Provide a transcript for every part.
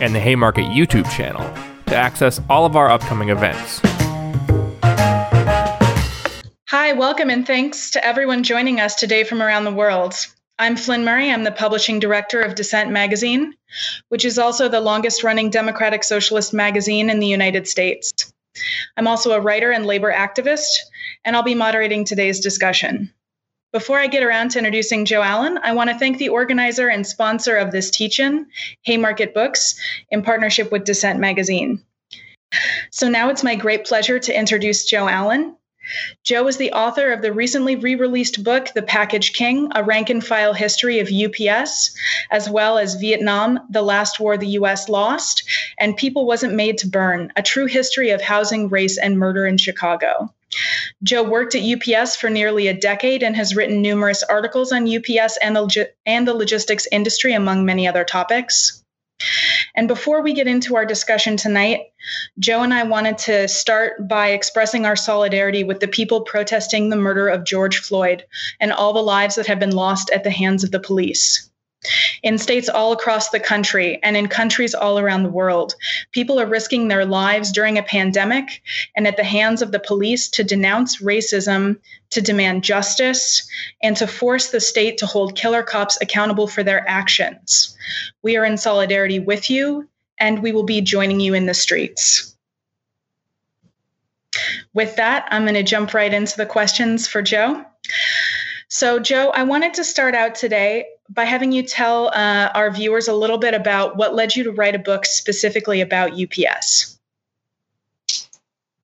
and the Haymarket YouTube channel to access all of our upcoming events. Hi, welcome, and thanks to everyone joining us today from around the world. I'm Flynn Murray. I'm the publishing director of Dissent Magazine, which is also the longest running democratic socialist magazine in the United States. I'm also a writer and labor activist, and I'll be moderating today's discussion. Before I get around to introducing Joe Allen, I want to thank the organizer and sponsor of this teach-in, Haymarket Books, in partnership with Dissent Magazine. So now it's my great pleasure to introduce Joe Allen. Joe is the author of the recently re released book, The Package King A Rank and File History of UPS, as well as Vietnam, The Last War the U.S. Lost, and People Wasn't Made to Burn A True History of Housing, Race, and Murder in Chicago. Joe worked at UPS for nearly a decade and has written numerous articles on UPS and the, and the logistics industry, among many other topics. And before we get into our discussion tonight, Joe and I wanted to start by expressing our solidarity with the people protesting the murder of George Floyd and all the lives that have been lost at the hands of the police. In states all across the country and in countries all around the world, people are risking their lives during a pandemic and at the hands of the police to denounce racism, to demand justice, and to force the state to hold killer cops accountable for their actions. We are in solidarity with you, and we will be joining you in the streets. With that, I'm going to jump right into the questions for Joe. So, Joe, I wanted to start out today by having you tell uh, our viewers a little bit about what led you to write a book specifically about UPS.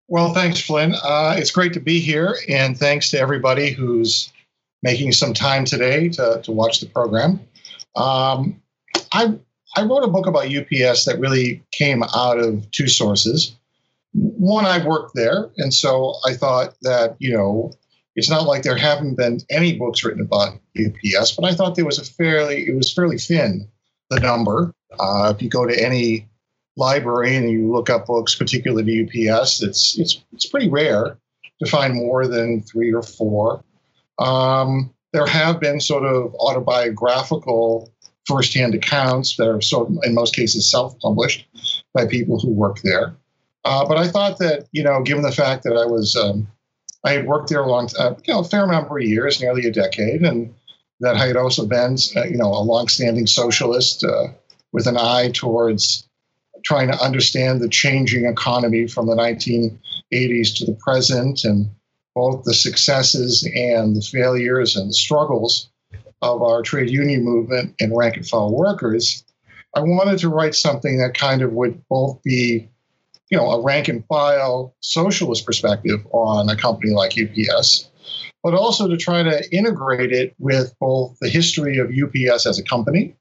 Well, thanks, Flynn. Uh, it's great to be here, and thanks to everybody who's making some time today to, to watch the program. Um, I, I wrote a book about UPS that really came out of two sources. One, I worked there, and so I thought that, you know, it's not like there haven't been any books written about UPS, but I thought there was a fairly it was fairly thin the number. Uh, if you go to any library and you look up books particularly to UPS, it's it's it's pretty rare to find more than three or four. Um, there have been sort of autobiographical firsthand accounts that are sort in most cases self-published by people who work there. Uh, but I thought that you know, given the fact that I was um, I had worked there a long, uh, you know, a fair number of years, nearly a decade, and that I had also been, uh, you know, a longstanding socialist uh, with an eye towards trying to understand the changing economy from the 1980s to the present, and both the successes and the failures and the struggles of our trade union movement and rank and file workers. I wanted to write something that kind of would both be you know, a rank and file socialist perspective on a company like UPS, but also to try to integrate it with both the history of UPS as a company.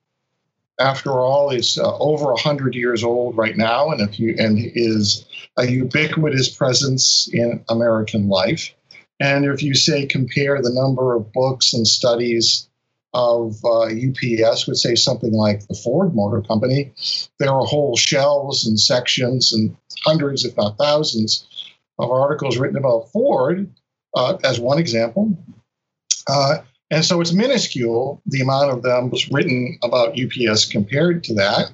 After all, it's uh, over 100 years old right now and, if you, and is a ubiquitous presence in American life. And if you say compare the number of books and studies of uh, UPS would say something like the Ford Motor Company, there are whole shelves and sections and hundreds, if not thousands, of articles written about Ford uh, as one example. Uh, and so it's minuscule, the amount of them was written about UPS compared to that.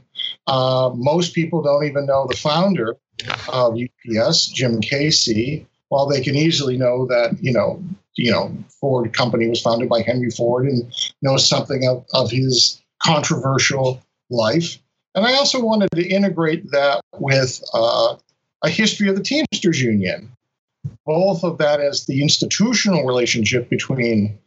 Uh, most people don't even know the founder of UPS, Jim Casey, while they can easily know that, you know, you know, Ford company was founded by Henry Ford and know something of, of his controversial life. And I also wanted to integrate that with uh, a history of the Teamsters Union, both of that as the institutional relationship between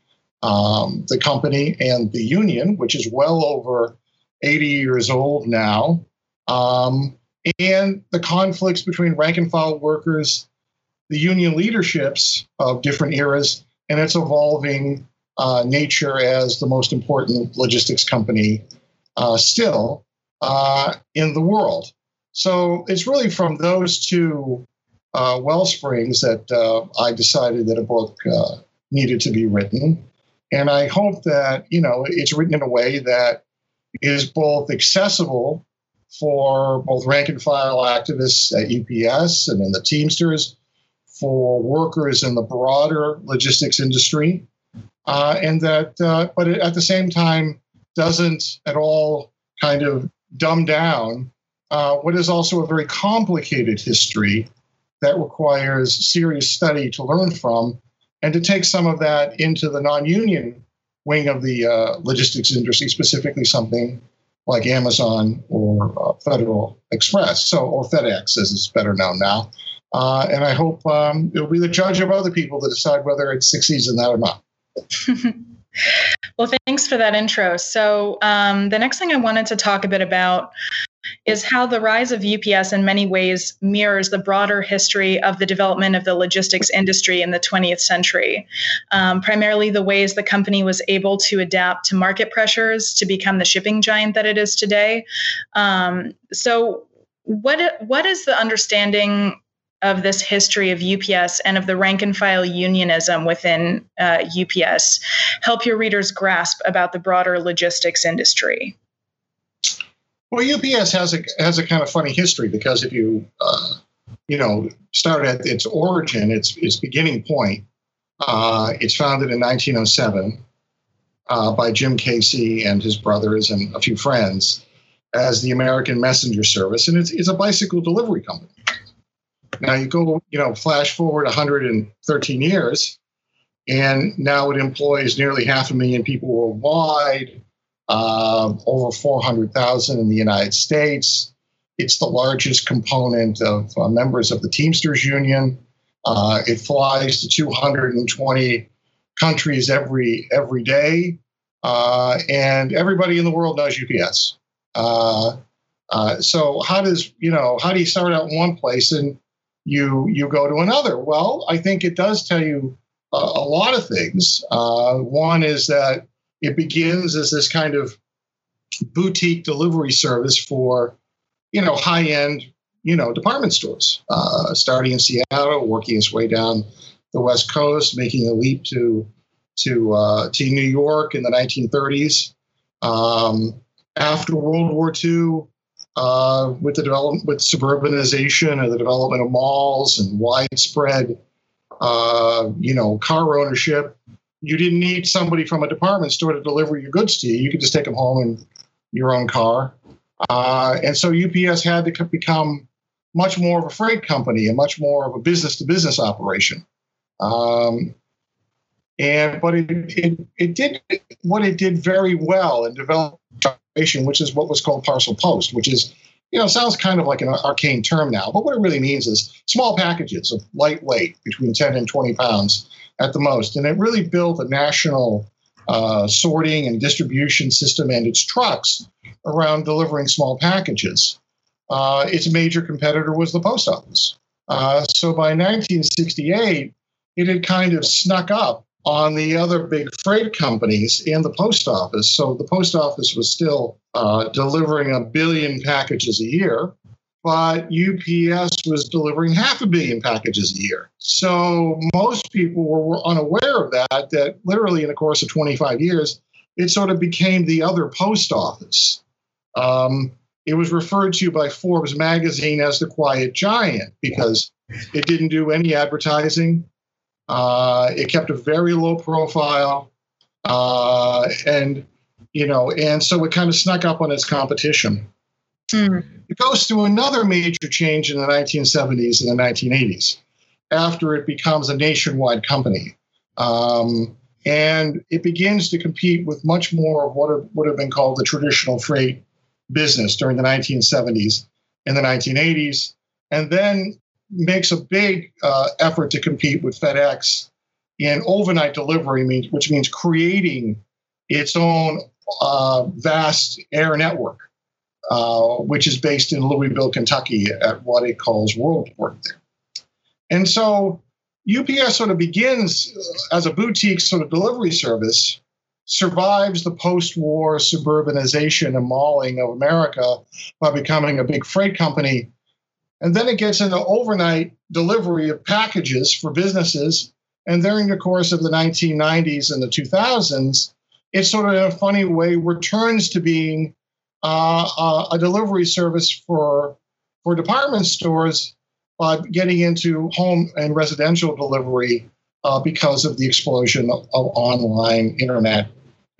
um, the company and the union, which is well over 80 years old now, um, and the conflicts between rank and file workers the union leaderships of different eras and its evolving uh, nature as the most important logistics company uh, still uh, in the world. So it's really from those two uh, well springs that uh, I decided that a book uh, needed to be written. And I hope that, you know, it's written in a way that is both accessible for both rank and file activists at UPS and in the Teamsters, for workers in the broader logistics industry, uh, and that, uh, but at the same time, doesn't at all kind of dumb down uh, what is also a very complicated history that requires serious study to learn from and to take some of that into the non union wing of the uh, logistics industry, specifically something like Amazon or uh, Federal Express, so or FedEx as it's better known now. Uh, and I hope um, it'll be the judge of other people to decide whether it succeeds in that or not. well, thanks for that intro. So, um, the next thing I wanted to talk a bit about is how the rise of UPS in many ways mirrors the broader history of the development of the logistics industry in the 20th century. Um, primarily, the ways the company was able to adapt to market pressures to become the shipping giant that it is today. Um, so, what what is the understanding of this history of UPS and of the rank and file unionism within uh, UPS help your readers grasp about the broader logistics industry? Well, UPS has a has a kind of funny history because if you uh, you know start at its origin, its its beginning point, uh, it's founded in 1907 uh, by Jim Casey and his brothers and a few friends as the American Messenger Service, and it's it's a bicycle delivery company. Now you go you know flash forward 113 years, and now it employs nearly half a million people worldwide uh, over 400,000 in the United States. It's the largest component of uh, members of the Teamsters Union. Uh, it flies to 220 countries every every day, uh, and everybody in the world knows UPS. Uh, uh, so how does you know how do you start out in one place and you you go to another? Well, I think it does tell you a, a lot of things. one is that it begins as this kind of boutique delivery service for, you know, high end, you know, department stores, uh, starting in Seattle, working its way down the West Coast, making a leap to to uh, to New York in the 1930s. Um, after World War II, uh, with the development with suburbanization and the development of malls and widespread, uh, you know, car ownership, you didn't need somebody from a department store to deliver your goods to you. You could just take them home in your own car. Uh, and so UPS had to become much more of a freight company and much more of a business to business operation. Um, and but it, it, it did what it did very well in developing which is what was called parcel post, which is you know sounds kind of like an arcane term now, but what it really means is small packages of lightweight between 10 and 20 pounds at the most. And it really built a national uh, sorting and distribution system and its trucks around delivering small packages. Uh, its major competitor was the post office. Uh, so by 1968, it had kind of snuck up on the other big freight companies and the post office. So the post office was still uh, delivering a billion packages a year but UPS was delivering half a billion packages a year. So most people were, unaware of that, that literally in the course of 25 years, it sort of became the other post office. Um, it was referred to by Forbes magazine as the quiet giant because it didn't do any advertising. Uh, it kept a very low profile. Uh, and, you know, and so it kind of snuck up on its competition. Mm. It goes through another major change in the 1970s and the 1980s after it becomes a nationwide company. Um, and it begins to compete with much more of what would have been called the traditional freight business during the 1970s and the 1980s, and then makes a big uh, effort to compete with FedEx in overnight delivery, which means creating its own uh, vast air network uh, which is based in Louisville, Kentucky, at what it calls Worldport there. And so UPS sort of begins as a boutique sort of delivery service survives the post-war suburbanization and malling of America by becoming a big freight company. And then it gets into overnight delivery of packages for businesses. And during the course of the 1990s and the 2000s, it sort of in a funny way returns to being uh, uh, a delivery service for for department stores by getting into home and residential delivery uh, because of the explosion of, of online internet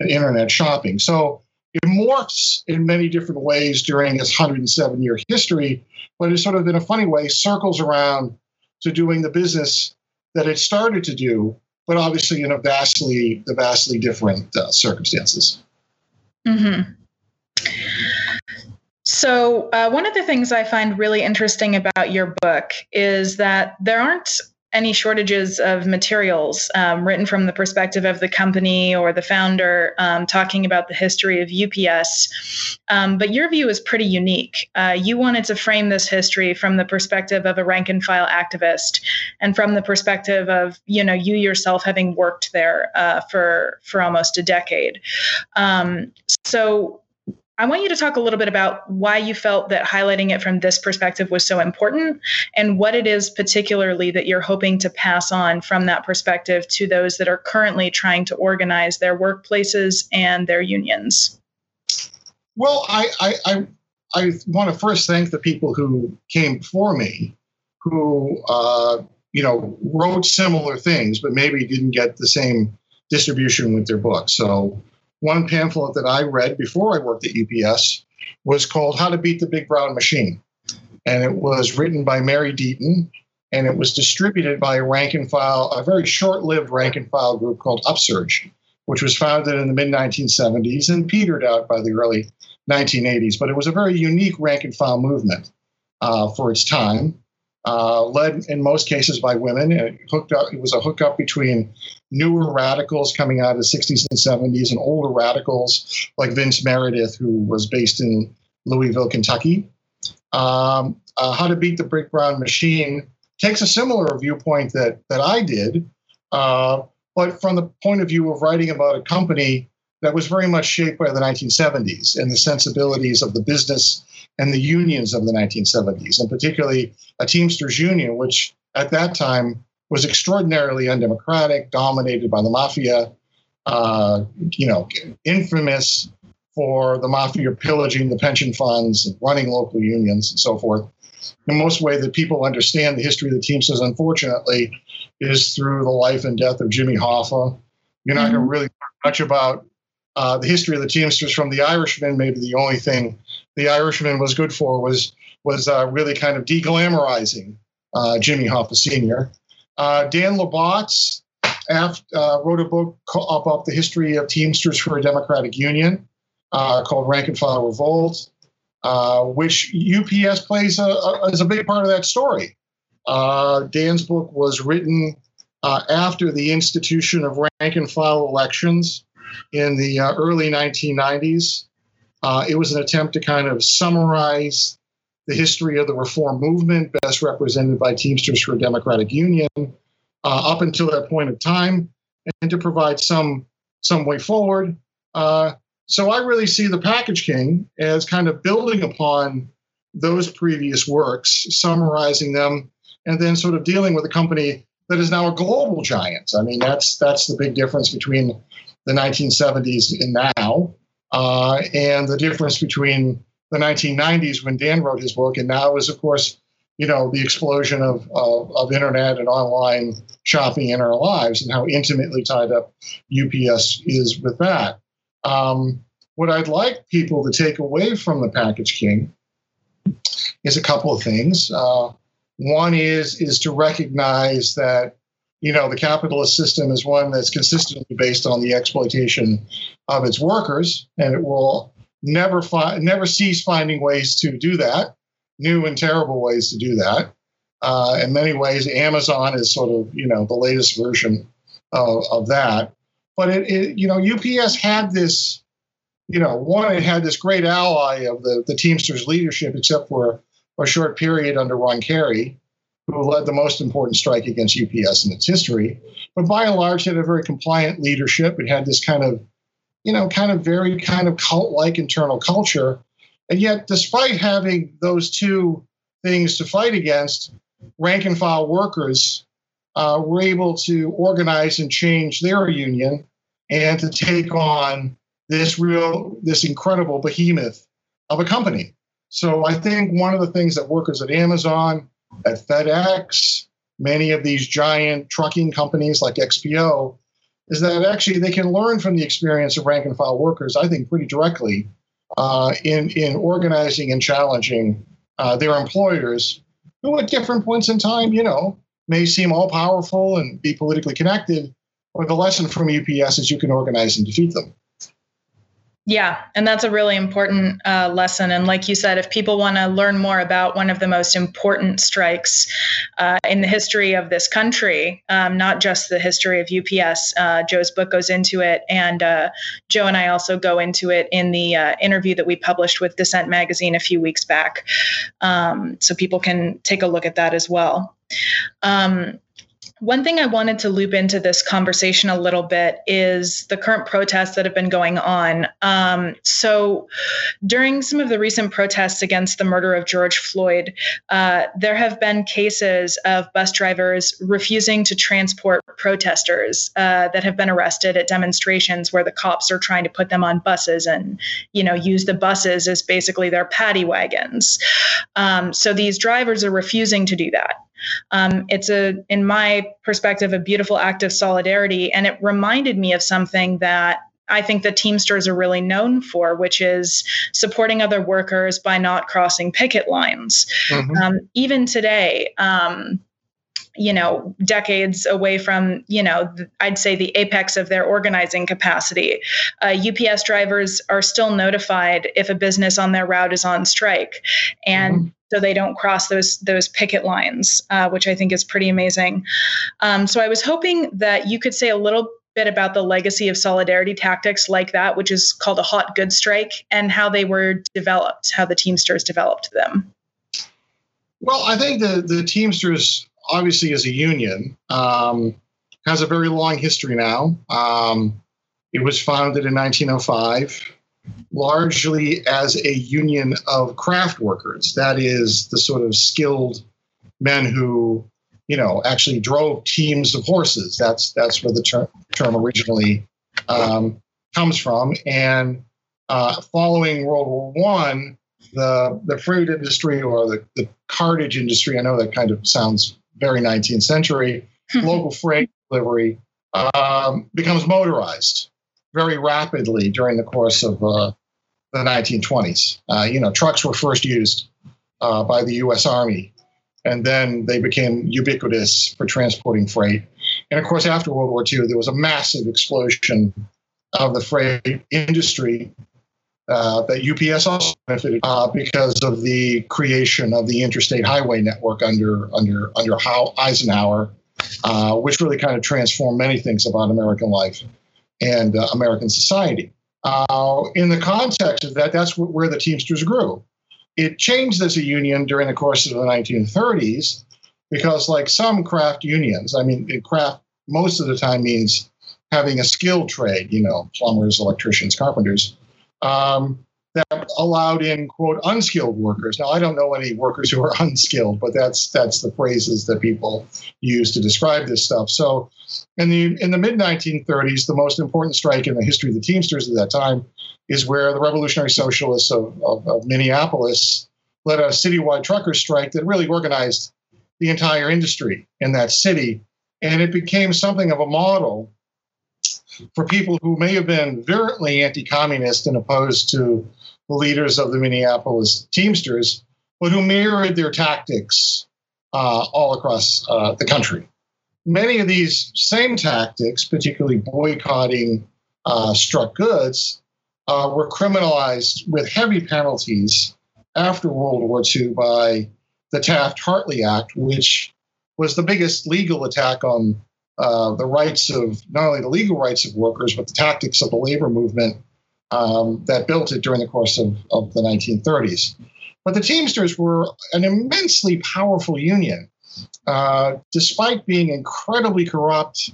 internet shopping. So it morphs in many different ways during its 107 year history, but it's sort of in a funny way circles around to doing the business that it started to do, but obviously in a vastly, the vastly different uh, circumstances. Mm-hmm. So, uh, one of the things I find really interesting about your book is that there aren't any shortages of materials um, written from the perspective of the company or the founder um, talking about the history of UPS. Um, but your view is pretty unique. Uh, you wanted to frame this history from the perspective of a rank and file activist and from the perspective of, you know, you yourself having worked there uh, for, for almost a decade. Um, so I want you to talk a little bit about why you felt that highlighting it from this perspective was so important and what it is particularly that you're hoping to pass on from that perspective to those that are currently trying to organize their workplaces and their unions. Well, I, I, I, I want to first thank the people who came before me who, uh, you know, wrote similar things, but maybe didn't get the same distribution with their books. So one pamphlet that I read before I worked at UPS was called How to Beat the Big Brown Machine. And it was written by Mary Deaton, and it was distributed by a rank and file, a very short lived rank and file group called Upsurge, which was founded in the mid 1970s and petered out by the early 1980s. But it was a very unique rank and file movement uh, for its time uh, led in most cases by women. It hooked up. It was a hookup between newer radicals coming out of the 60s and 70s and older radicals like Vince Meredith, who was based in Louisville, Kentucky. Um, uh, How to Beat the Big Brown Machine takes a similar viewpoint that that I did, uh, but from the point of view of writing about a company that was very much shaped by the 1970s and the sensibilities of the business and the unions of the 1970s, and particularly a Teamsters union, which at that time was extraordinarily undemocratic, dominated by the mafia, uh, you know, infamous for the mafia pillaging the pension funds and running local unions and so forth. The most way that people understand the history of the Teamsters, unfortunately, is through the life and death of Jimmy Hoffa. You're not mm-hmm. going to really learn much about uh, the history of the Teamsters from the Irishman. Maybe the only thing the Irishman was good for was was uh, really kind of deglamorizing uh, Jimmy Hoffa Sr. Uh, Dan La Botz uh, wrote a book about the history of Teamsters for a Democratic Union uh, called Rank and File Revolt, which UPS plays a, a, as a big part of that story. Dan's book was written after the institution of rank and file elections in the uh, early 1990s. Uh, it was an attempt to kind of summarize the history of the reform movement, best represented by Teamsters for a Democratic Union, uh, up until that point of time, and to provide some some way forward. Uh, so I really see the Package King as kind of building upon those previous works, summarizing them, and then sort of dealing with a company that is now a global giant. I mean, that's that's the big difference between the 1970s and now, uh, and the difference between the 1990s when Dan wrote his book and now is, of course, you know, the explosion of, of, of internet and online shopping in our lives and how intimately tied up UPS is with that. Um, what I'd like people to take away from the Package King is a couple of things. Uh, one is is to recognize that you know, the capitalist system is one that's consistently based on the exploitation of its workers, and it will never find, never cease finding ways to do that, new and terrible ways to do that. Uh, in many ways, Amazon is sort of, you know, the latest version of, of that. But it, it, you know, UPS had this, you know, one, it had this great ally of the, the Teamsters leadership, except for a short period under Ron Carey who led the most important strike against UPS in its history. But by and large, had a very compliant leadership. It had this kind of you know, kind of very kind of cult like internal culture. And yet, despite having those two things to fight against, rank and file workers uh, were able to organize and change their union and to take on this real, this incredible behemoth of a company. So I think one of the things that workers at Amazon, at FedEx, many of these giant trucking companies like XPO, is that actually they can learn from the experience of rank and file workers, I think, pretty directly uh, in, in organizing and challenging uh, their employers who, at different points in time, you know, may seem all powerful and be politically connected. But the lesson from UPS is you can organize and defeat them. Yeah, and that's a really important uh, lesson. And like you said, if people want to learn more about one of the most important strikes uh, in the history of this country, um, not just the history of UPS, uh, Joe's book goes into it. And uh, Joe and I also go into it in the uh, interview that we published with Dissent Magazine a few weeks back. Um, so people can take a look at that as well. Um, one thing I wanted to loop into this conversation a little bit is the current protests that have been going on. Um, so, during some of the recent protests against the murder of George Floyd, uh, there have been cases of bus drivers refusing to transport protesters uh, that have been arrested at demonstrations where the cops are trying to put them on buses and, you know, use the buses as basically their paddy wagons. Um, so, these drivers are refusing to do that. Um, it's a, in my perspective, a beautiful act of solidarity, and it reminded me of something that I think the Teamsters are really known for, which is supporting other workers by not crossing picket lines. Mm-hmm. Um, even today, um, you know, decades away from, you know, I'd say the apex of their organizing capacity. Uh, UPS drivers are still notified if a business on their route is on strike. And mm-hmm so they don't cross those those picket lines, uh, which I think is pretty amazing. Um, so I was hoping that you could say a little bit about the legacy of solidarity tactics like that, which is called a hot goods strike, and how they were developed, how the Teamsters developed them. Well, I think the the Teamsters obviously as a union um, has a very long history now. Um, it was founded in 1905 largely as a union of craft workers. That is the sort of skilled men who, you know, actually drove teams of horses. That's that's where the term, term originally um, comes from. And uh, following World War One, the the freight industry or the, the cartage industry. I know that kind of sounds very 19th century. local freight delivery um, becomes motorized very rapidly during the course of uh, the 1920s. Uh, you know, trucks were first used uh, by the U.S. Army, and then they became ubiquitous for transporting freight. And of course, after World War II, there was a massive explosion of the freight industry uh, that UPS also benefited uh, because of the creation of the interstate highway network under under under Eisenhower, uh, which really kind of transformed many things about American life and uh, American society. Uh, in the context of that, that's where the Teamsters grew. It changed as a union during the course of the 1930s because, like some craft unions, I mean, craft most of the time means having a skilled trade, you know, plumbers, electricians, carpenters. Um, that allowed in quote unskilled workers. Now I don't know any workers who are unskilled, but that's that's the phrases that people use to describe this stuff. So in the in the mid 1930s, the most important strike in the history of the Teamsters at that time is where the revolutionary socialists of, of, of Minneapolis led a citywide trucker strike that really organized the entire industry in that city. And it became something of a model for people who may have been virulently anti communist and opposed to the leaders of the Minneapolis Teamsters, but who mirrored their tactics uh, all across uh, the country. Many of these same tactics, particularly boycotting uh, struck goods, uh, were criminalized with heavy penalties after World War II by the Taft Hartley Act, which was the biggest legal attack on uh, the rights of not only the legal rights of workers, but the tactics of the labor movement um, that built it during the course of, of the 1930s. But the Teamsters were an immensely powerful union, uh, despite being incredibly corrupt,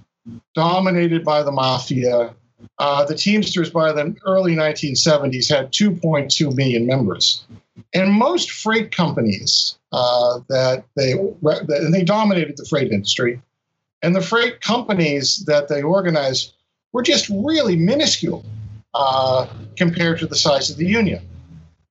dominated by the mafia, uh, the Teamsters by the early 1970s had 2.2 million members. And most freight companies uh, that they and they dominated the freight industry, and the freight companies that they organized were just really minuscule uh, compared to the size of the union.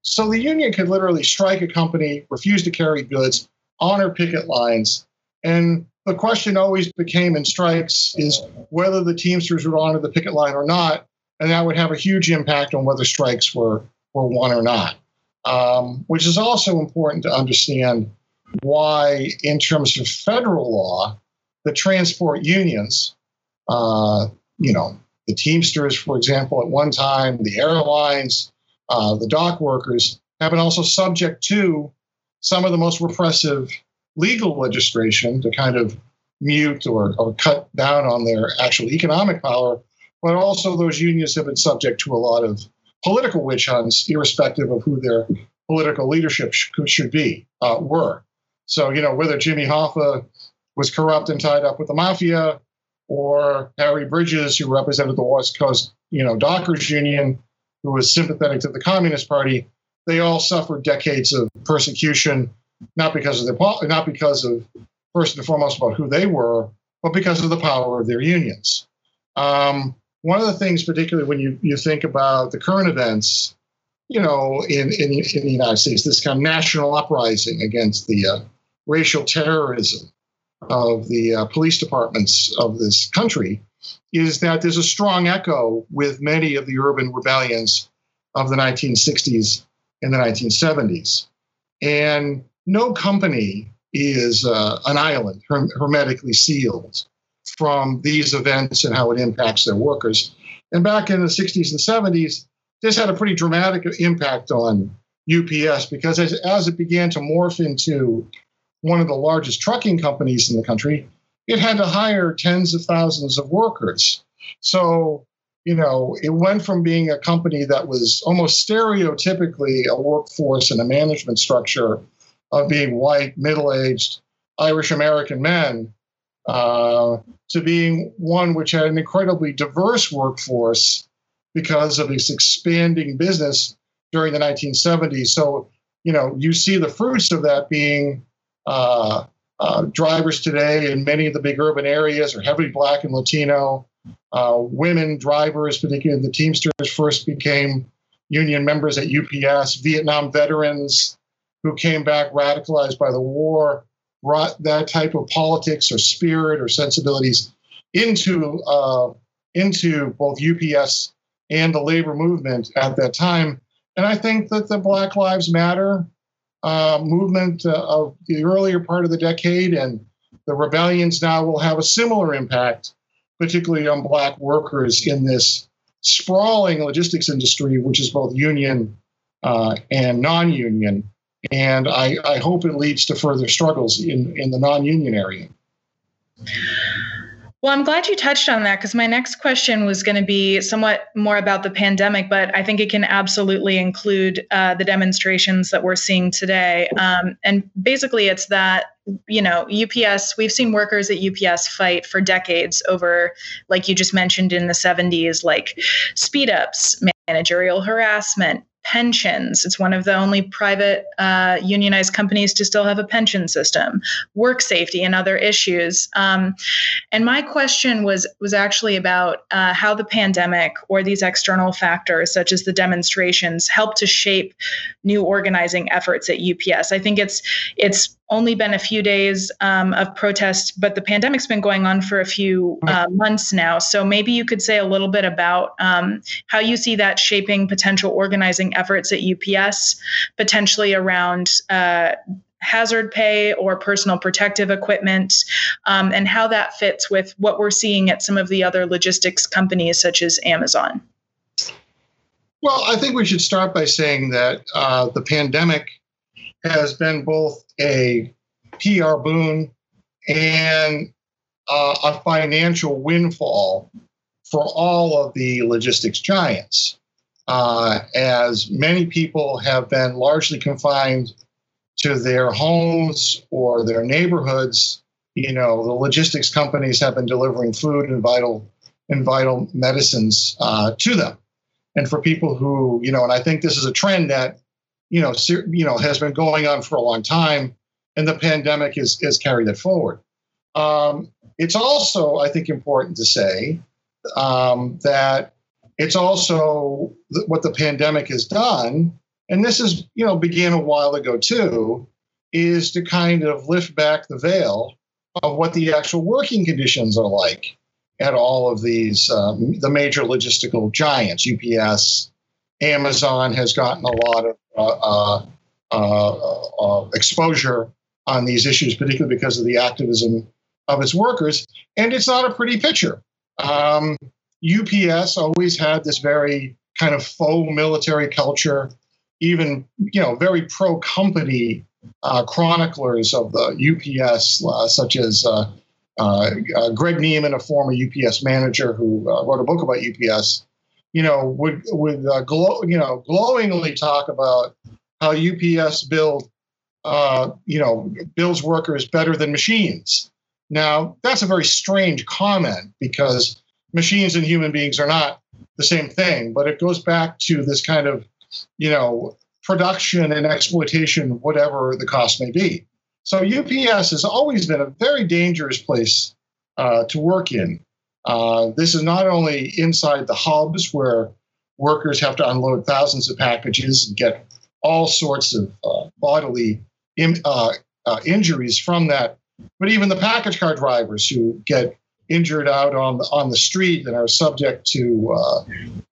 So the union could literally strike a company, refuse to carry goods, honor picket lines, and the question always became in strikes is whether the Teamsters would honor the picket line or not, and that would have a huge impact on whether strikes were were won or not. Um, which is also important to understand why, in terms of federal law, the transport unions, uh, you know, the Teamsters, for example, at one time, the airlines, uh, the dock workers, have been also subject to some of the most repressive legal legislation to kind of mute or, or cut down on their actual economic power, but also those unions have been subject to a lot of political witch hunts, irrespective of who their political leadership sh- should be, uh, were. So, you know, whether Jimmy Hoffa was corrupt and tied up with the mafia, or Harry Bridges, who represented the West Coast, you know, Dockers Union, who was sympathetic to the Communist Party, they all suffered decades of persecution not because of their not because of first and foremost about who they were, but because of the power of their unions. Um, one of the things, particularly when you, you think about the current events, you know, in, in, in the United States, this kind of national uprising against the uh, racial terrorism of the uh, police departments of this country, is that there's a strong echo with many of the urban rebellions of the 1960s and the 1970s. And no company is uh, an island hermetically sealed from these events and how it impacts their workers. And back in the 60s and 70s, this had a pretty dramatic impact on UPS because as, as it began to morph into one of the largest trucking companies in the country, it had to hire tens of thousands of workers. So, you know, it went from being a company that was almost stereotypically a workforce and a management structure of being white, middle aged Irish American men uh, to being one which had an incredibly diverse workforce because of its expanding business during the 1970s. So, you know, you see the fruits of that being uh, uh, drivers today in many of the big urban areas are heavily black and Latino. Uh, women drivers, particularly the Teamsters, first became union members at UPS. Vietnam veterans who came back radicalized by the war brought that type of politics or spirit or sensibilities into uh, into both UPS and the labor movement at that time. And I think that the Black Lives Matter uh, movement uh, of the earlier part of the decade and the rebellions now will have a similar impact, particularly on Black workers in this sprawling logistics industry, which is both union uh, and non union. And I, I hope it leads to further struggles in, in the non union area. Well, I'm glad you touched on that because my next question was going to be somewhat more about the pandemic, but I think it can absolutely include uh, the demonstrations that we're seeing today. Um, and basically, it's that, you know, UPS, we've seen workers at UPS fight for decades over, like you just mentioned in the 70s, like speed ups, managerial harassment, pensions. It's one of the only private uh, unionized companies to still have a pension system, work safety, and other issues. Um, and my question was was actually about uh, how the pandemic or these external factors, such as the demonstrations, help to shape new organizing efforts at UPS. I think it's it's only been a few days um, of protest, but the pandemic's been going on for a few uh, months now. So maybe you could say a little bit about um, how you see that shaping potential organizing efforts at UPS, potentially around. Uh, hazard pay or personal protective equipment, um, and how that fits with what we're seeing at some of the other logistics companies such as Amazon. Well, I think we should start by saying that uh, the pandemic has been both a PR boon and uh, a financial windfall for all of the logistics giants, uh, as many people have been largely confined to their homes or their neighborhoods. You know, the logistics companies have been delivering food and vital and vital medicines uh, to them. And for people who, you know, and I think this is a trend that, you know, ser- you know, has been going on for a long time, and the pandemic has, has carried it forward. Um, it's also, I think, important to say um, that it's also th- what the pandemic has done, and this is, you know, began a while ago too, is to kind of lift back the veil of what the actual working conditions are like at all of these um, the major logistical giants. UPS, Amazon has gotten a lot of uh, uh, uh, uh, exposure on these issues, particularly because of the activism of its workers, and it's not a pretty picture. Um, UPS always had this very kind of faux military culture, even you know very pro company uh, chroniclers of the UPS, uh, such as uh, Greg Niemann, a former UPS manager who wrote a book about UPS, you know, would would glow, you know glowingly talk about how UPS build, you know, builds workers better than machines. Now, that's a very strange comment because machines and human beings are not the same thing, but it goes back to this kind of, you know, production and exploitation, whatever the cost may be. So UPS has always been a very dangerous place uh, to work in. Uh, this is not only inside the hubs where workers have to unload thousands of packages and get all sorts of uh, bodily in, uh, uh, injuries from that, but even the package car drivers who get injured out on the, on the street and are subject to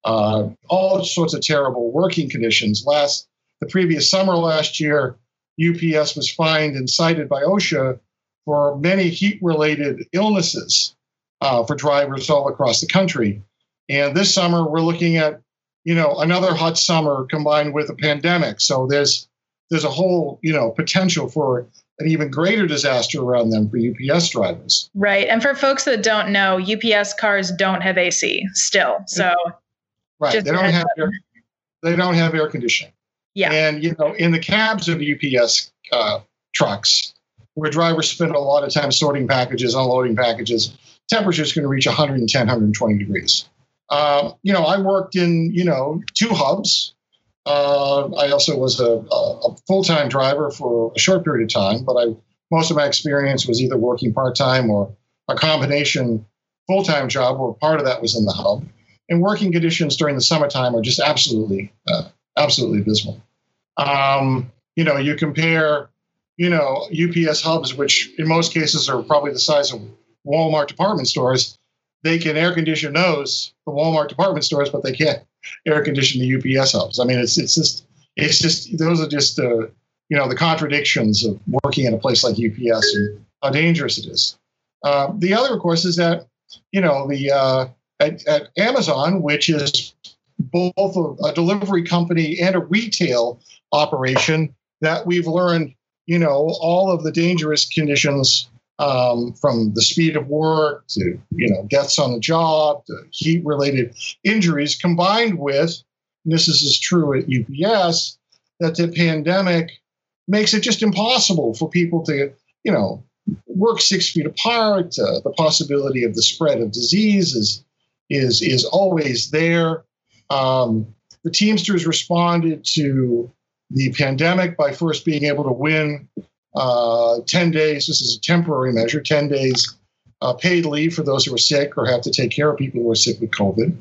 uh, all sorts of terrible working conditions. Last the previous summer last year, UPS was fined and cited by OSHA for many heat related illnesses uh, for drivers all across the country. And this summer, we're looking at you know another hot summer combined with a pandemic. So there's there's a whole you know potential for an even greater disaster around them for UPS drivers. Right. And for folks that don't know, UPS cars don't have AC still. So right, they don't have air, they don't have air conditioning. Yeah. And, you know, in the cabs of UPS uh, trucks, where drivers spend a lot of time sorting packages, unloading packages, temperatures to reach 110, 120 degrees. Um, you know, I worked in, you know, two hubs. Uh, I also was a, a full-time driver for a short period of time, but I most of my experience was either working part-time or a combination full-time job where part of that was in the hub. And working conditions during the summertime are just absolutely uh, absolutely abysmal. Um, you know, you compare, you know, UPS hubs, which in most cases are probably the size of Walmart department stores. They can air condition those, the Walmart department stores, but they can't air condition the UPS hubs. I mean, it's it's just it's just those are just uh, you know the contradictions of working in a place like UPS and how dangerous it is. Uh, the other, of course, is that you know the uh, at, at Amazon, which is both a, a delivery company and a retail operation that we've learned, you know, all of the dangerous conditions um, from the speed of work to, you know, deaths on the job to heat related injuries combined with, this is true at UPS, that the pandemic makes it just impossible for people to, you know, work six feet apart. Uh, the possibility of the spread of disease is, is, is always there. Um, the Teamsters responded to the pandemic by first being able to win uh, 10 days. This is a temporary measure 10 days uh, paid leave for those who are sick or have to take care of people who are sick with COVID.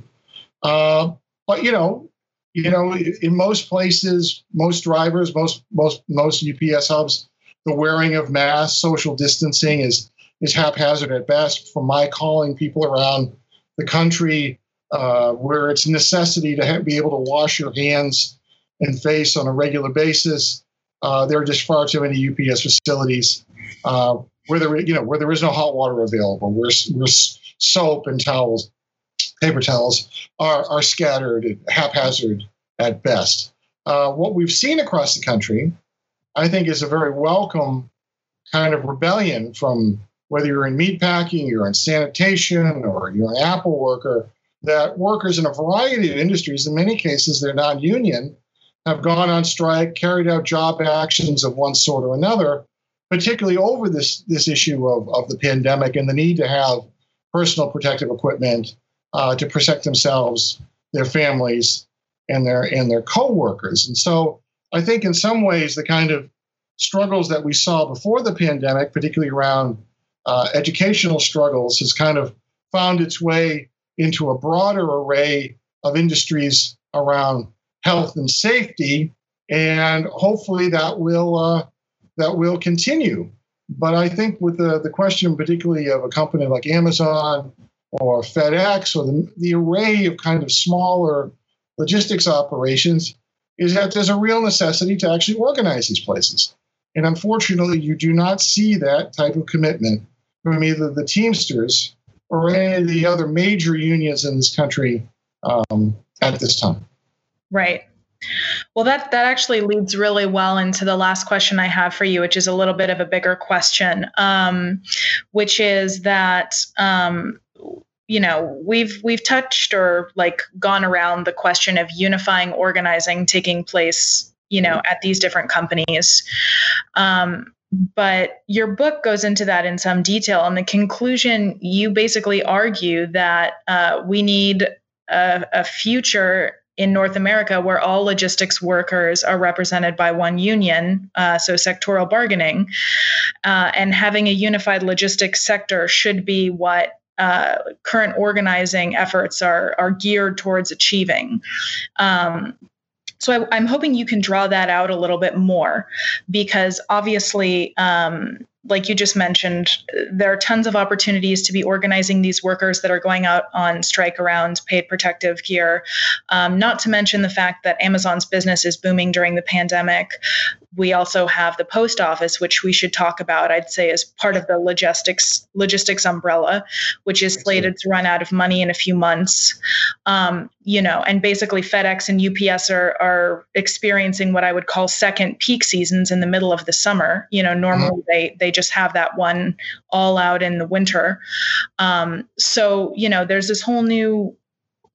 Uh, but, you know, you know, in most places, most drivers, most most most UPS hubs, the wearing of masks, social distancing is is haphazard at best. From my calling people around the country, uh, where it's necessity to have, be able to wash your hands and face on a regular basis. Uh, there are just far too many UPS facilities uh, where there, you know, where there is no hot water available, where, where soap and towels, paper towels, are, are scattered at haphazard at best. Uh, what we've seen across the country, I think, is a very welcome kind of rebellion from whether you're in meatpacking, you're in sanitation, or you're an Apple worker that workers in a variety of industries, in many cases they're non union, have gone on strike, carried out job actions of one sort or another, particularly over this, this issue of, of the pandemic and the need to have personal protective equipment uh, to protect themselves, their families, and their and their co-workers. And so I think in some ways the kind of struggles that we saw before the pandemic, particularly around uh, educational struggles, has kind of found its way into a broader array of industries around health and safety, and hopefully that will uh, that will continue. But I think with the, the question, particularly of a company like Amazon or FedEx or the, the array of kind of smaller logistics operations, is that there's a real necessity to actually organize these places. And unfortunately, you do not see that type of commitment from either the Teamsters or any of the other major unions in this country um, at this time. Right. Well, that that actually leads really well into the last question I have for you, which is a little bit of a bigger question, um, which is that um, you know we've we've touched or like gone around the question of unifying organizing taking place, you know, at these different companies. Um, but your book goes into that in some detail. And the conclusion, you basically argue that uh, we need a, a future in North America where all logistics workers are represented by one union, uh, so sectoral bargaining, uh, and having a unified logistics sector should be what uh, current organizing efforts are are geared towards achieving. Um, so I, am hoping you can draw that out a little bit more, because obviously, um, like you just mentioned, there are tons of opportunities to be organizing these workers that are going out on strike around paid protective gear. Um, not to mention the fact that Amazon's business is booming during the pandemic. We also have the post office, which we should talk about. I'd say as part of the logistics logistics umbrella, which is slated to run out of money in a few months. Um, you know, and basically FedEx and UPS are are experiencing what I would call second peak seasons in the middle of the summer. You know, normally mm-hmm. they they just have that one all out in the winter. Um, so you know, there's this whole new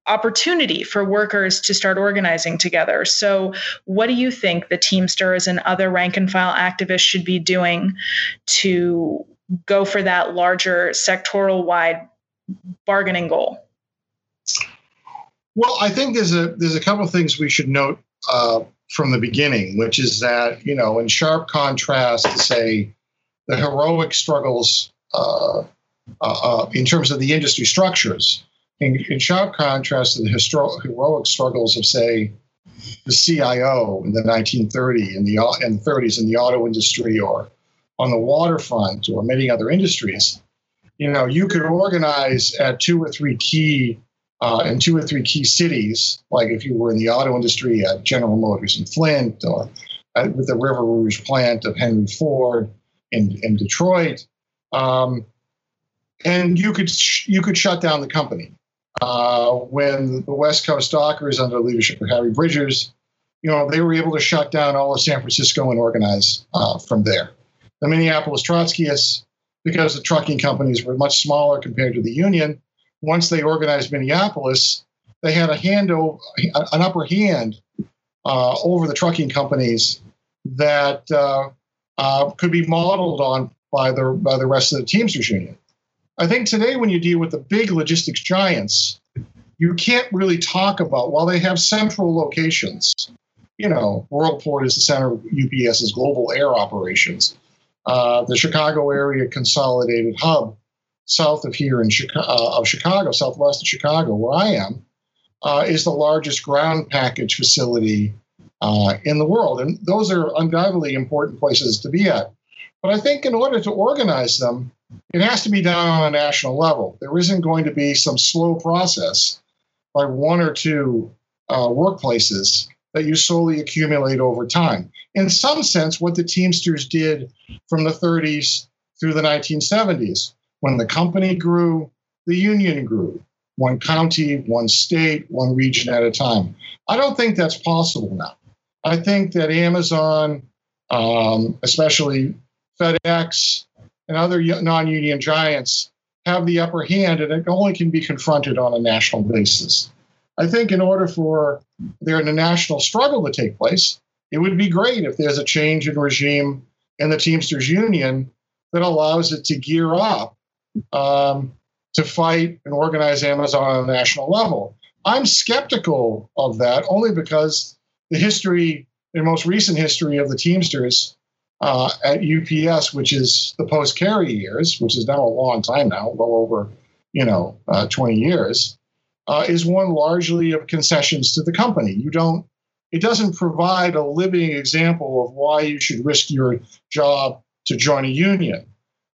opportunity for workers to start organizing together. So, what do you think the Teamsters and other rank and file activists should be doing to go for that larger sectoral wide bargaining goal? Well, I think there's a there's a couple of things we should note uh, from the beginning, which is that you know, in sharp contrast to say the heroic struggles uh, uh, uh in terms of the industry structures in, in sharp contrast to the heroic struggles of, say, the CIO in the 1930s and the, and the 30s in the auto industry or on the waterfront or many other industries, you know, you could organize at two or three key uh, in two or three key cities, like if you were in the auto industry at General Motors in Flint or at, with the River Rouge plant of Henry Ford in, in Detroit, um, and you could sh- you could shut down the company uh, when the West Coast Dockers, under the leadership of Harry Bridges, you know, they were able to shut down all of San Francisco and organize uh, from there. The Minneapolis Trotskyists, because the trucking companies were much smaller compared to the union, once they organized Minneapolis, they had a hand over, an upper hand uh, over the trucking companies that uh, uh, could be modeled on by the by the rest of the Teamsters Union. I think today, when you deal with the big logistics giants, you can't really talk about, while they have central locations, you know, Worldport is the center of UPS's global air operations. Uh, the Chicago area consolidated hub south of here in Chicago, uh, of Chicago, southwest of Chicago, where I am, uh, is the largest ground package facility uh, in the world. And those are undoubtedly important places to be at. But I think in order to organize them, it has to be done on a national level. There isn't going to be some slow process by one or two uh, workplaces that you slowly accumulate over time. In some sense, what the Teamsters did from the 30s through the 1970s, when the company grew, the union grew, one county, one state, one region at a time. I don't think that's possible now. I think that Amazon, um, especially FedEx, and other non union giants have the upper hand, and it only can be confronted on a national basis. I think in order for there a national struggle to take place, it would be great if there's a change in regime in the Teamsters Union that allows it to gear up um, to fight and organize Amazon on a national level. I'm skeptical of that only because the history, the most recent history of the Teamsters uh, at UPS, which is the post Carey years, which is now a long time now, well over you know uh, 20 years, uh, is one largely of concessions to the company. You don't. It doesn't provide a living example of why you should risk your job to join a union.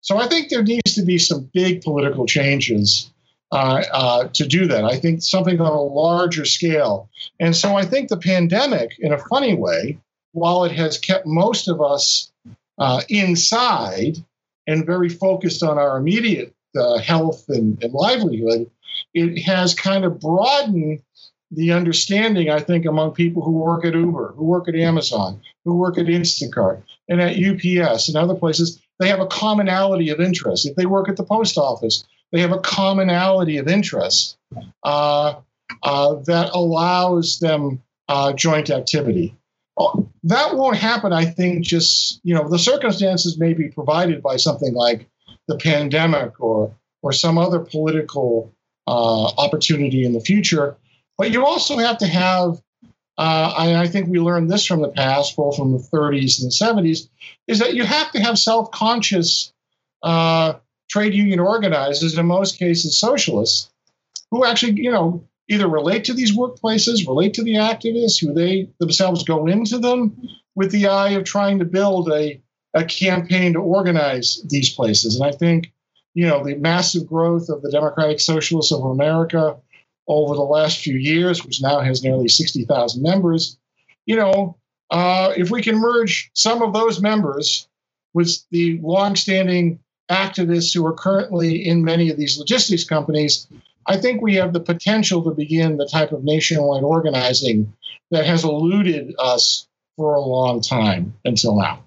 So I think there needs to be some big political changes uh, uh, to do that. I think something on a larger scale. And so I think the pandemic, in a funny way, while it has kept most of us uh, inside and very focused on our immediate uh, health and, and livelihood, it has kind of broadened the understanding, I think, among people who work at Uber, who work at Amazon, who work at Instacart, and at UPS and other places. They have a commonality of interest. If they work at the post office, they have a commonality of interest uh, uh, that allows them uh, joint activity. That won't happen, I think, just, you know, the circumstances may be provided by something like the pandemic or, or some other political uh, opportunity in the future. But you also have to have, uh, I think we learned this from the past, both from the 30s and the 70s, is that you have to have self conscious uh, trade union organizers, in most cases socialists, who actually, you know, either relate to these workplaces, relate to the activists, who they themselves go into them with the eye of trying to build a, a campaign to organize these places. And I think, you know, the massive growth of the Democratic Socialists of America over the last few years, which now has nearly 60,000 members, you know, uh, if we can merge some of those members with the longstanding activists who are currently in many of these logistics companies, I think we have the potential to begin the type of nationwide organizing that has eluded us for a long time until now.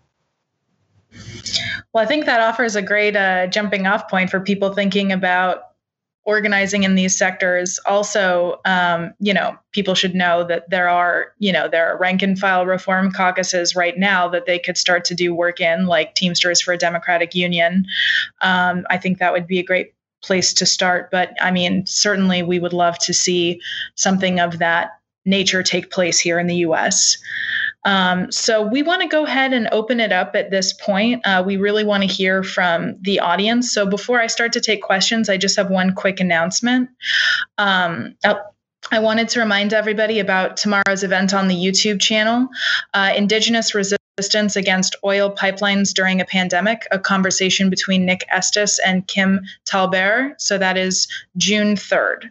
Well, I think that offers a great uh, jumping off point for people thinking about organizing in these sectors also um, you know people should know that there are you know there are rank and file reform caucuses right now that they could start to do work in like teamsters for a democratic union um, i think that would be a great place to start but i mean certainly we would love to see something of that nature take place here in the us um, so we want to go ahead and open it up at this point. Uh, we really want to hear from the audience. So before I start to take questions, I just have one quick announcement. Um, oh, I wanted to remind everybody about tomorrow's event on the YouTube channel, uh, Indigenous Resistance Against Oil Pipelines During a Pandemic, a conversation between Nick Estes and Kim TallBear. So that is June 3rd.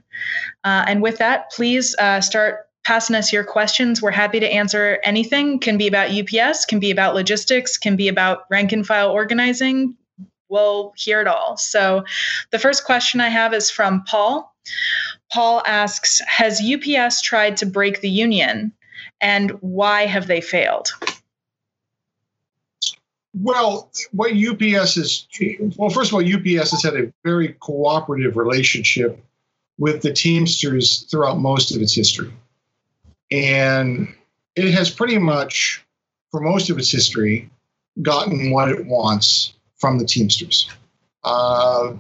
Uh, and with that, please uh, start passing us your questions. We're happy to answer anything. Can be about UPS, can be about logistics, can be about rank and file organizing. We'll hear it all. So, the first question I have is from Paul. Paul asks Has UPS tried to break the union and why have they failed? Well, what UPS is, well, first of all, UPS has had a very cooperative relationship with the Teamsters throughout most of its history. And it has pretty much, for most of its history, gotten what it wants from the Teamsters. Uh,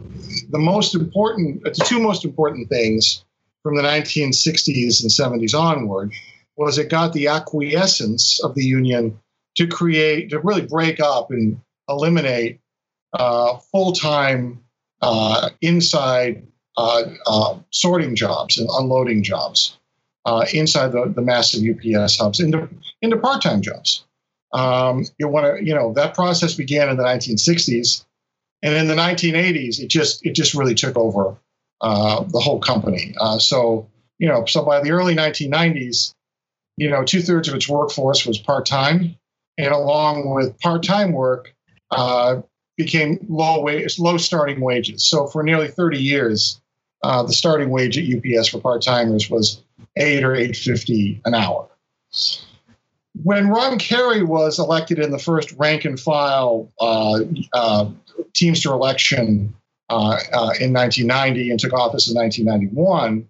the most important, the two most important things from the 1960s and 70s onward was it got the acquiescence of the union to create, to really break up and eliminate uh, full time uh, inside uh, uh, sorting jobs and unloading jobs uh, inside the, the massive UPS hubs into, into part time jobs. Um, you want to, you know, that process began in the 1960s, and in the 1980s, it just it just really took over uh, the whole company. So you know, so by the early 1990s, you know, two thirds of its workforce was part time, and along with part time work, uh, became low wage, low starting wages. So for nearly 30 years, uh, the starting wage at UPS for part timers was eight or eight fifty an hour. When Ron Carey was elected in the first rank and file uh, uh, Teamster election uh, uh in 1990 and took office in 1991,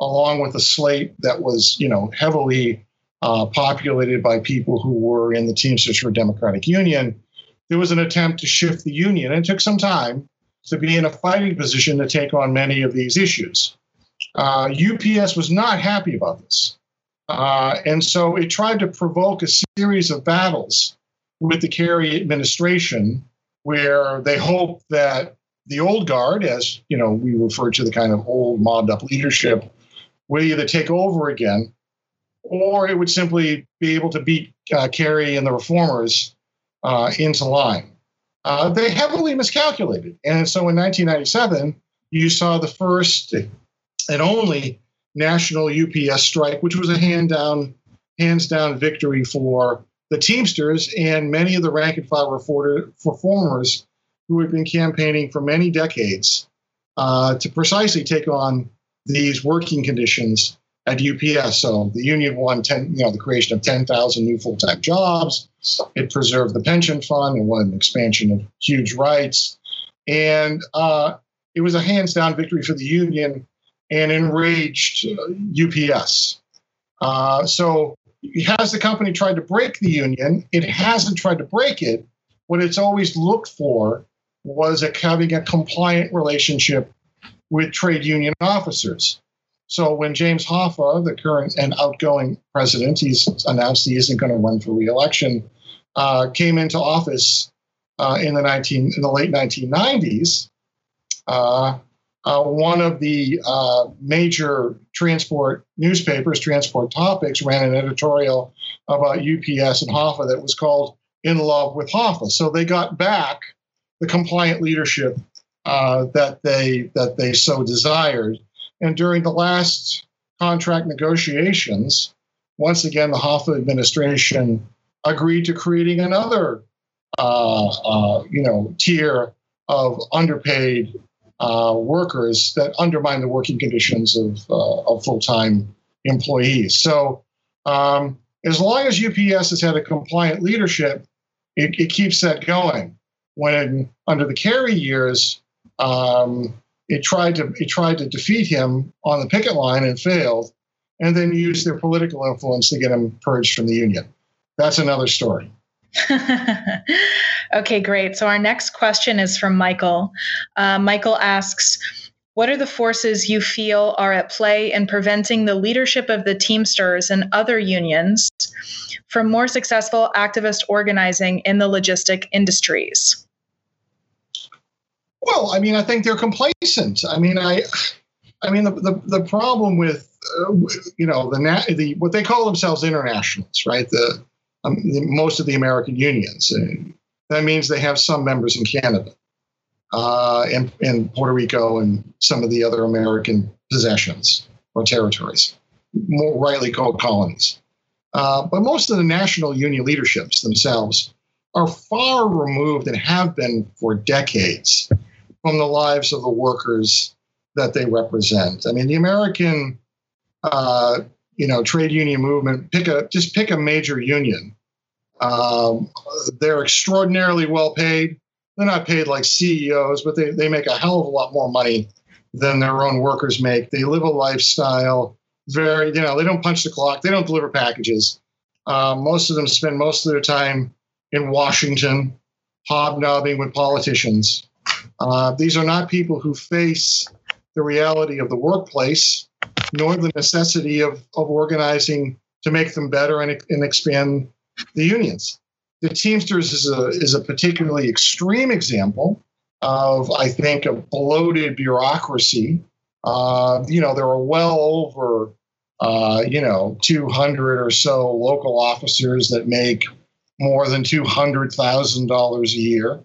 along with a slate that was, you know, heavily uh, populated by people who were in the Teamsters for Democratic Union, there was an attempt to shift the union, and it took some time to be in a fighting position to take on many of these issues. Uh, UPS was not happy about this. Uh, and so it tried to provoke a series of battles with the Carey administration where they hoped that the old guard, as you know, we refer to the kind of old mobbed up leadership, would either take over again or it would simply be able to beat uh, Carey and the reformers uh, into line. Uh, they heavily miscalculated. And so in 1997, you saw the first and only national UPS strike, which was a hand down, hands down victory for the Teamsters and many of the rank and file reformers who had been campaigning for many decades uh, to precisely take on these working conditions at UPS. So the union won 10, you know, the creation of 10,000 new full-time jobs. It preserved the pension fund and won an expansion of huge rights. And uh, it was a hands down victory for the union and enraged uh, UPS. Uh, so has the company tried to break the union? It hasn't tried to break it. What it's always looked for was a, having a compliant relationship with trade union officers. So when James Hoffa, the current and outgoing president, he's announced he isn't going to run for reelection, uh, came into office uh, in the 19 in the late 1990s. Uh, uh, one of the uh, major transport newspapers, Transport Topics, ran an editorial about UPS and Hoffa that was called "In Love with Hoffa." So they got back the compliant leadership uh, that they that they so desired and during the last contract negotiations, once again, the Hoffa administration agreed to creating another, uh, uh, you know, tier of underpaid uh, workers that undermine the working conditions of, uh, of full-time employees. So, um, as long as UPS has had a compliant leadership, it, it keeps that going. When under the Carey years, um, it tried to it tried to defeat him on the picket line and failed, and then used their political influence to get him purged from the union. That's another story. okay, great. So our next question is from Michael. Uh, Michael asks. What are the forces you feel are at play in preventing the leadership of the Teamsters and other unions from more successful activist organizing in the logistic industries? Well, I mean, I think they're complacent. I mean, I, I mean, the the, the problem with uh, you know the the what they call themselves internationals, right? The, um, the most of the American unions. Uh, that means they have some members in Canada, uh, and and Puerto Rico, and some of the other American possessions or territories, more rightly called colonies. Uh, but most of the national union leaderships themselves are far removed and have been for decades from the lives of the workers that they represent. I mean, the American, uh, you know, trade union movement. Pick a just pick a major union. Um, they're extraordinarily well paid. They're not paid like CEOs, but they, they make a hell of a lot more money than their own workers make. They live a lifestyle very, you know, they don't punch the clock. They don't deliver packages. Uh, most of them spend most of their time in Washington, hobnobbing with politicians. Uh, these are not people who face the reality of the workplace, nor the necessity of, of organizing to make them better and, and expand the unions. The Teamsters is a, is a particularly extreme example of, I think, a bloated bureaucracy. Uh, you know, there are well over, uh, you know, 200 or so local officers that make more than $200,000 a year.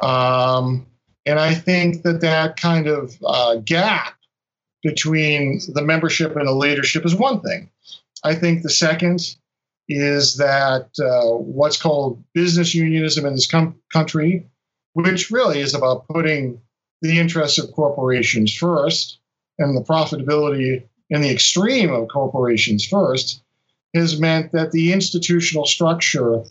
Um, and I think that that kind of uh, gap between the membership and the leadership is one thing. I think the second is that uh, what's called business unionism in this com- country, which really is about putting the interests of corporations first and the profitability in the extreme of corporations first, has meant that the institutional structure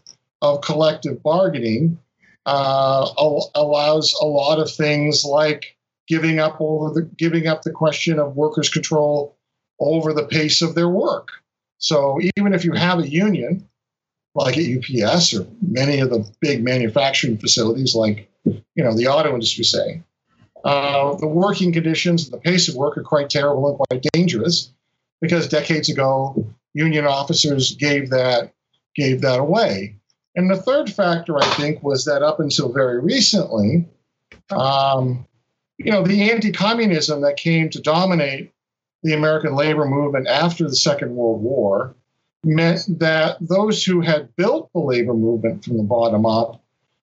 of collective bargaining uh, allows a lot of things like giving up over the giving up the question of workers' control over the pace of their work. So even if you have a union, like at UPS or many of the big manufacturing facilities, like you know the auto industry, say, Uh, the working conditions, and the pace of work are quite terrible and quite dangerous because decades ago, union officers gave that gave that away. And the third factor, I think, was that up until very recently, um, you know, the anti-communism that came to dominate the American labor movement after the Second World War meant that those who had built the labor movement from the bottom up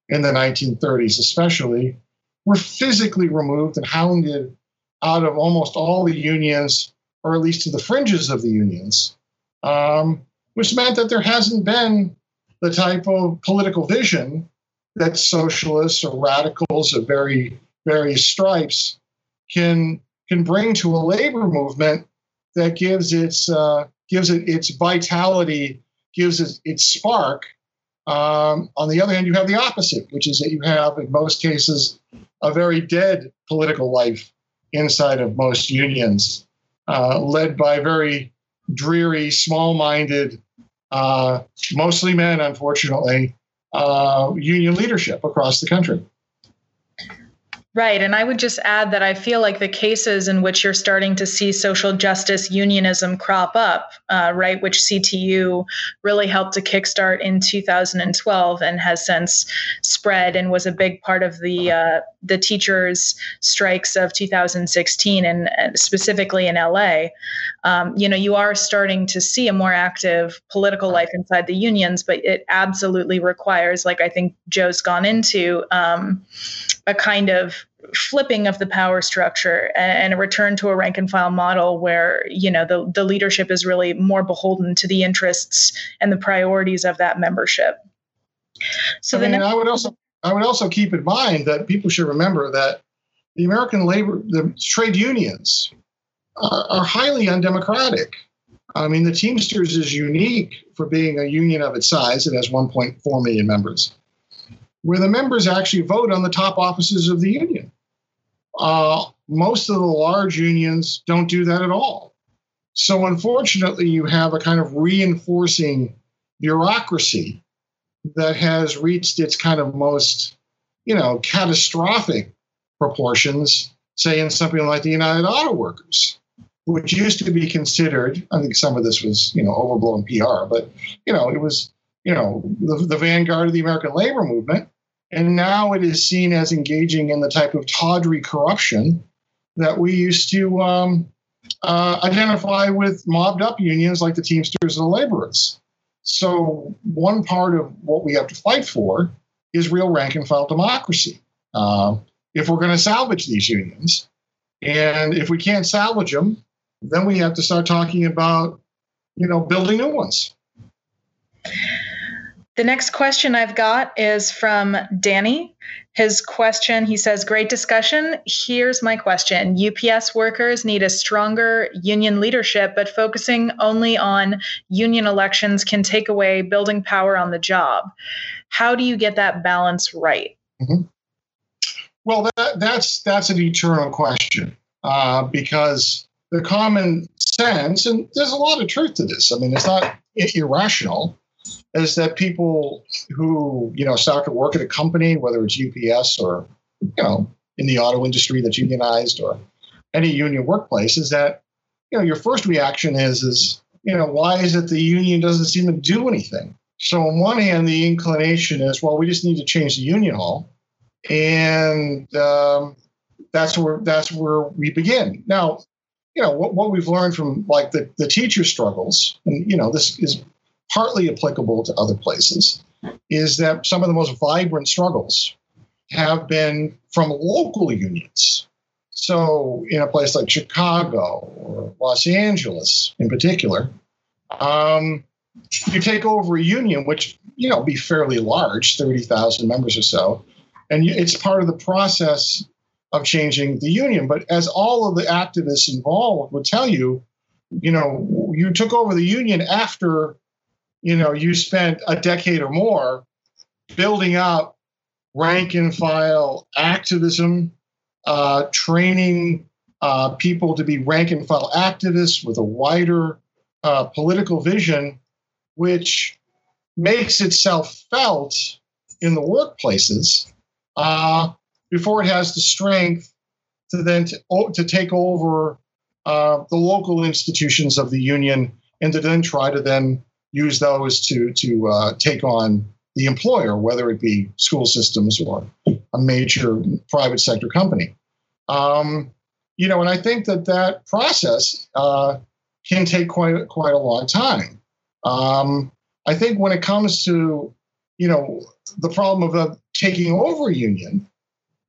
in the 1930s, especially, were physically removed and hounded out of almost all the unions, or at least to the fringes of the unions, um, which meant that there hasn't been the type of political vision that socialists or radicals of very various stripes can can bring to a labor movement that gives its uh, gives it its vitality, gives it its spark. Um, on the other hand, you have the opposite, which is that you have, in most cases, a very dead political life inside of most unions, uh, led by very dreary, small-minded, mostly men, unfortunately, uh, union leadership across the country. Right. And I would just add that I feel like the cases in which you're starting to see social justice unionism crop up, uh, right, which CTU really helped to kickstart in 2012 and has since spread and was a big part of the uh, the teachers' strikes of 2016 and, and specifically in LA. Um, you know, you are starting to see a more active political life inside the unions, but it absolutely requires, like I think Joe's gone into, um, a kind of flipping of the power structure and a return to a rank and file model where you know the, the leadership is really more beholden to the interests and the priorities of that membership. So I, mean, next- I would also i would also keep in mind that people should remember that the american labor the trade unions are, are highly undemocratic. I mean the teamsters is unique for being a union of its size. It has 1.4 million members where the members actually vote on the top offices of the union. Uh, most of the large unions don't do that at all. So, unfortunately, you have a kind of reinforcing bureaucracy that has reached its kind of most, you know, catastrophic proportions, say in something like the United Auto Workers, which used to be considered, I think some of this was, you know, overblown PR, but, you know, it was you know, the, the vanguard of the American labor movement. And now it is seen as engaging in the type of tawdry corruption that we used to um, uh, identify with mobbed up unions like the Teamsters and the laborers. So, one part of what we have to fight for is real rank and file democracy. Uh, if we're going to salvage these unions, and if we can't salvage them, then we have to start talking about, you know, building new ones. The next question I've got is from Danny. His question, he says, Great discussion. Here's my question UPS workers need a stronger union leadership, but focusing only on union elections can take away building power on the job. How do you get that balance right? Mm-hmm. Well, that, that's that's an eternal question uh, because the common sense, and there's a lot of truth to this. I mean, it's not irrational is that people who you know start to work at a company, whether it's UPS or you know in the auto industry that's unionized or any union workplace, is that you know your first reaction is is you know why is it the union doesn't seem to do anything? So on one hand, the inclination is well we just need to change the union hall, and um, that's where that's where we begin. Now, you know what, what we've learned from like the, the teacher struggles, and you know this is partly applicable to other places, is that some of the most vibrant struggles have been from local unions. So, in a place like Chicago or Los Angeles, in particular, um, you take over a union, which you know be fairly large, thirty thousand members or so, and it's part of the process of changing the union. But as all of the activists involved would tell you, you know, you took over the union after you know you spent a decade or more building up rank and file activism, uh, training uh, people to be rank and file activists with a wider uh, political vision, which makes itself felt in the workplaces uh, before it has the strength to then to, to take over uh, the local institutions of the union and to then try to then use those to to uh, take on the employer, whether it be school systems or a major private sector company. Um, you know, and I think that that process uh, can take quite quite a long time. Um, I think when it comes to you know the problem of uh, taking over a union,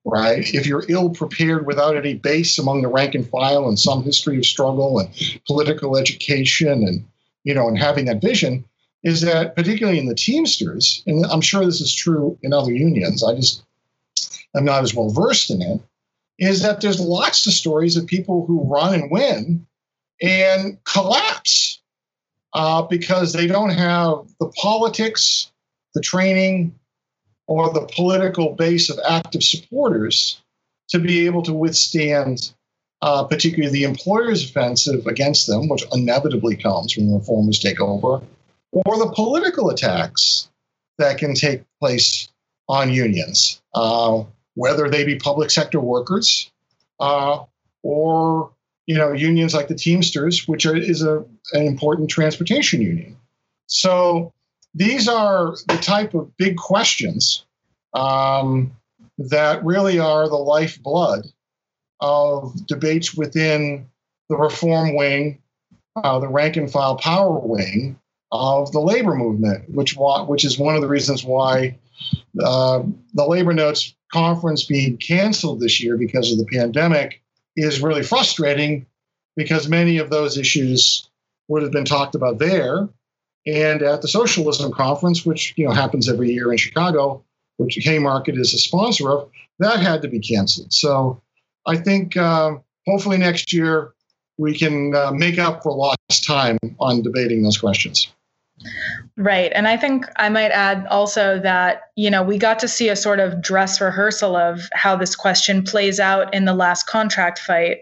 right? If you're ill prepared without any base among the rank and file and some history of struggle and political education and you know and having that vision, is that particularly in the Teamsters, and I'm sure this is true in other unions. I just I'm not as well versed in it. Is that there's lots of stories of people who run and win and collapse uh, because they don't have the politics, the training, or the political base of active supporters to be able to withstand, uh, particularly the employer's offensive against them, which inevitably comes when the reformers take over, or the political attacks that can take place on unions, uh, whether they be public sector workers uh, or you know unions like the Teamsters, which are, is a, an important transportation union. So these are the type of big questions um, that really are the lifeblood of debates within the reform wing, uh, the rank and file power wing of the labor movement, which which is one of the reasons why uh, the labor notes conference being canceled this year because of the pandemic is really frustrating because many of those issues would have been talked about there. And at the socialism conference which you know happens every year in chicago which haymarket is a sponsor of that had to be canceled. So i think uh, hopefully next year we can uh, make up for lost time on debating those questions Right. And I think I might add also that, you know, we got to see a sort of dress rehearsal of how this question plays out in the last contract fight.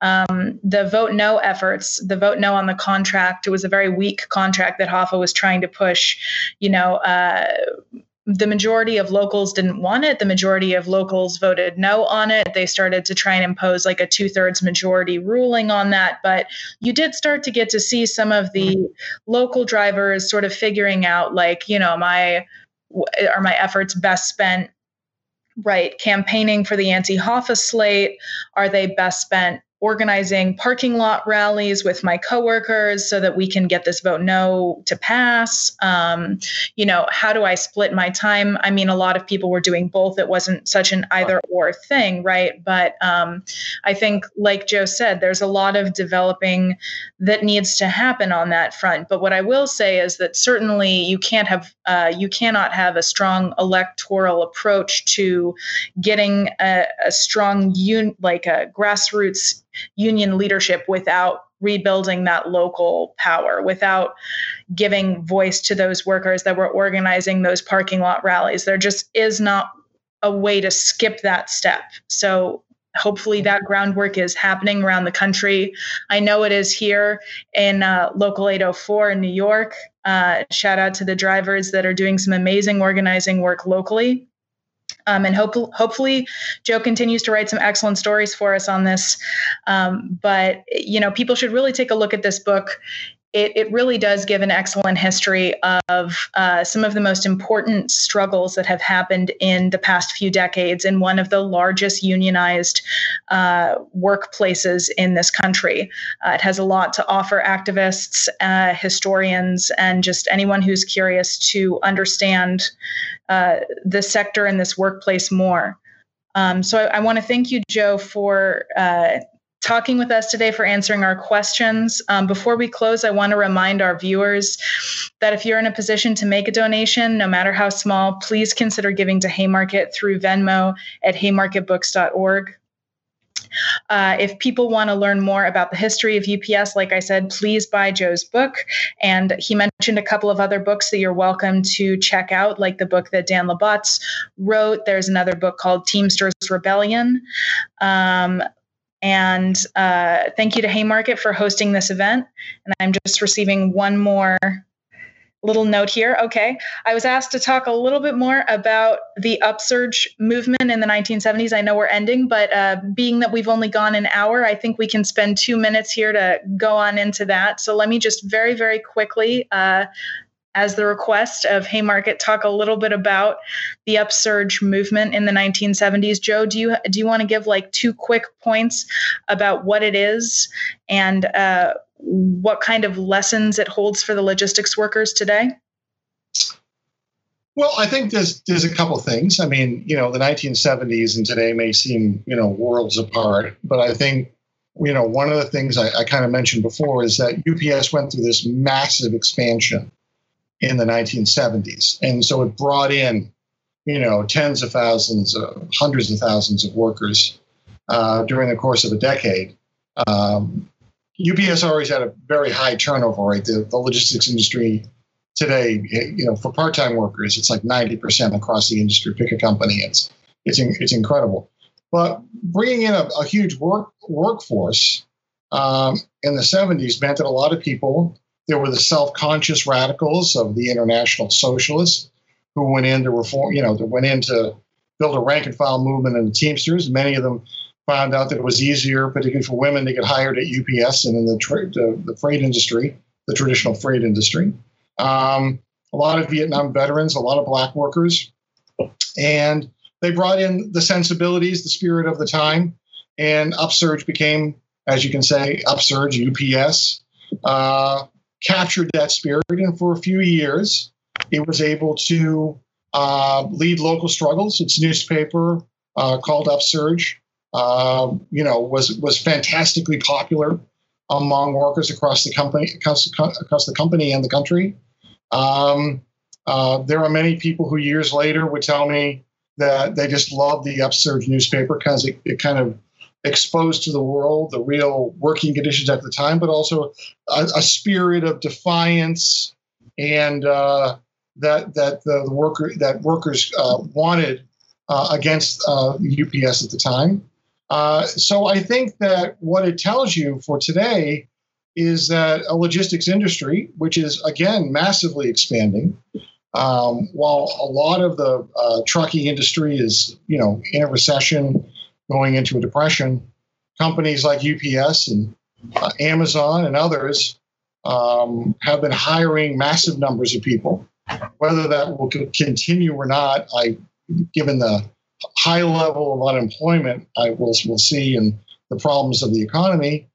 Um, the vote no efforts, the vote no on the contract, it was a very weak contract that Hoffa was trying to push. You know, uh, the majority of locals didn't want it. The majority of locals voted no on it. They started to try and impose like a two thirds majority ruling on that. But you did start to get to see some of the mm-hmm. local drivers sort of figuring out, like, you know, my are my efforts best spent right campaigning for the anti Hoffa slate? Are they best spent organizing parking lot rallies with my coworkers so that we can get this vote no to pass. Um, you know, how do I split my time? I mean, a lot of people were doing both. It wasn't such an either or thing, right? But um, I think, like Joe said, there's a lot of developing that needs to happen on that front. But what I will say is that certainly you can't have, uh, you cannot have a strong electoral approach to getting a, a strong, un- like a grassroots union leadership without rebuilding that local power, without giving voice to those workers that were organizing those parking lot rallies. There just is not a way to skip that step. So hopefully that groundwork is happening around the country. I know it is here in uh, Local 804 in New York. Uh, shout out to the drivers that are doing some amazing organizing work locally. Um, and hope, hopefully joe continues to write some excellent stories for us on this. Um, but you know people should really take a look at this book it, it really does give an excellent history of uh, some of the most important struggles that have happened in the past few decades in one of the largest unionized uh, workplaces in this country. Uh, it has a lot to offer activists, uh, historians, and just anyone who's curious to understand uh, the sector and this workplace more. Um, so I, I want to thank you, Joe, for uh, talking with us today, for answering our questions. Um, before we close, I want to remind our viewers that if you're in a position to make a donation, no matter how small, please consider giving to Haymarket through Venmo at haymarketbooks.org. Uh, if people want to learn more about the history of UPS, like I said, please buy Joe's book. And he mentioned a couple of other books that you're welcome to check out, like the book that Dan La Botz wrote. There's another book called Teamsters Rebellion. Um, and uh, thank you to Haymarket for hosting this event. And I'm just receiving one more little note here. Okay. I was asked to talk a little bit more about the upsurge movement in the 1970s. I know we're ending, but uh, being that we've only gone an hour, I think we can spend two minutes here to go on into that. So let me just very, very quickly. Uh, as the request of Haymarket, talk a little bit about the upsurge movement in the 1970s. Joe, do you do you want to give like two quick points about what it is and uh, what kind of lessons it holds for the logistics workers today? Well, I think there's there's a couple things. I mean, you know, the 1970s and today may seem you know worlds apart, but I think you know one of the things I, I kind of mentioned before is that UPS went through this massive expansion in the 1970s, and so it brought in you know tens of thousands, uh, hundreds of thousands of workers uh, during the course of a decade. Um, UPS always had a very high turnover rate. The, the logistics industry today, you know, for part-time workers, it's like 90% across the industry. Pick a company, it's it's it's incredible. But bringing in a, a huge work workforce um, in the 70s meant that a lot of people, there were the self-conscious radicals of the international socialists who went in to reform, you know, that went in to build a rank and file movement in the Teamsters. Many of them found out that it was easier, particularly for women, to get hired at UPS and in the, the, the freight industry, the traditional freight industry. Um, a lot of Vietnam veterans, a lot of black workers, and they brought in the sensibilities, the spirit of the time, and Upsurge became, as you can say, Upsurge UPS uh, captured that spirit, and for a few years, it was able to uh, lead local struggles. Its newspaper uh, called Upsurge um, you know, was was fantastically popular among workers across the company, across, across the company and the country. Um, uh, there are many people who years later would tell me that they just loved the Upsurge newspaper because it, it kind of exposed to the world the real working conditions at the time, but also a, a spirit of defiance and uh, that that the, the, worker that workers uh, wanted uh, against UPS uh, at the time. Uh, so I think that what it tells you for today is that a logistics industry, which is again massively expanding, um, while a lot of the uh, trucking industry is, you know, in a recession, going into a depression, companies like UPS and uh, Amazon and others um, have been hiring massive numbers of people. Whether that will continue or not, I, given the high level of unemployment I will, will see and the problems of the economy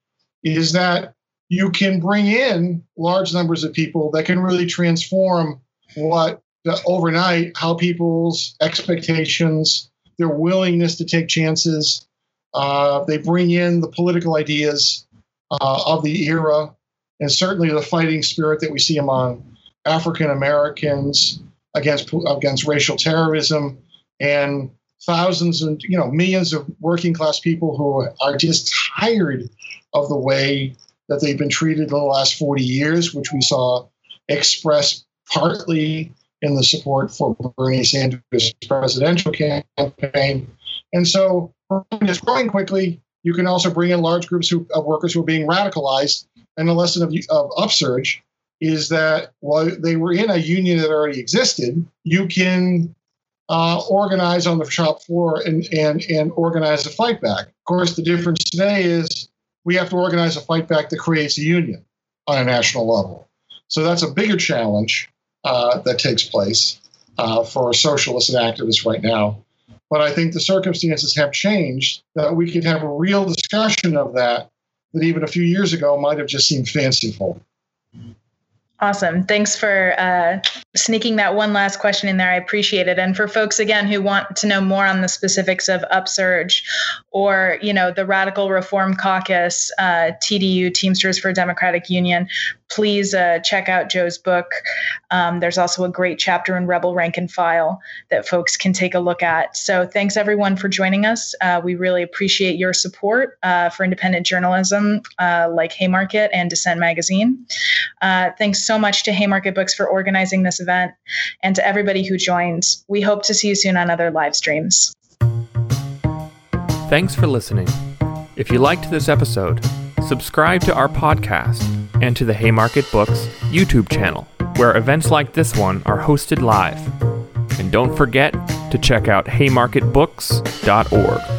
is that you can bring in large numbers of people that can really transform what overnight how people's expectations their willingness to take chances. Uh, they bring in the political ideas uh, of the era and certainly the fighting spirit that we see among african americans against against racial terrorism and thousands and you know millions of working class people who are just tired of the way that they've been treated in the last 40 years, which we saw expressed partly in the support for Bernie Sanders' presidential campaign. And so it's growing quickly. You can also bring in large groups who, of workers who are being radicalized. And the lesson of, of upsurge is that while they were in a union that already existed, you can uh, organize on the shop floor and, and, and organize a fight back. Of course, the difference today is we have to organize a fight back that creates a union on a national level. So that's a bigger challenge uh, that takes place uh, for socialists and activists right now. But I think the circumstances have changed that we could have a real discussion of that that even a few years ago might have just seemed fanciful. Awesome. Thanks for uh, sneaking that one last question in there. I appreciate it. And for folks again who want to know more on the specifics of Upsurge or you know the Radical Reform Caucus, uh, TDU Teamsters for Democratic Union, please uh, check out Joe's book. Um, there's also a great chapter in Rebel Rank and File that folks can take a look at. So thanks everyone for joining us. Uh, we really appreciate your support uh, for independent journalism uh, like Haymarket and Dissent Magazine. Uh, thanks so much to Haymarket Books for organizing this event and to everybody who joined. We hope to see you soon on other live streams. Thanks for listening. If you liked this episode, subscribe to our podcast and to the Haymarket Books YouTube channel. where events like this one are hosted live. And don't forget to check out haymarketbooks.org.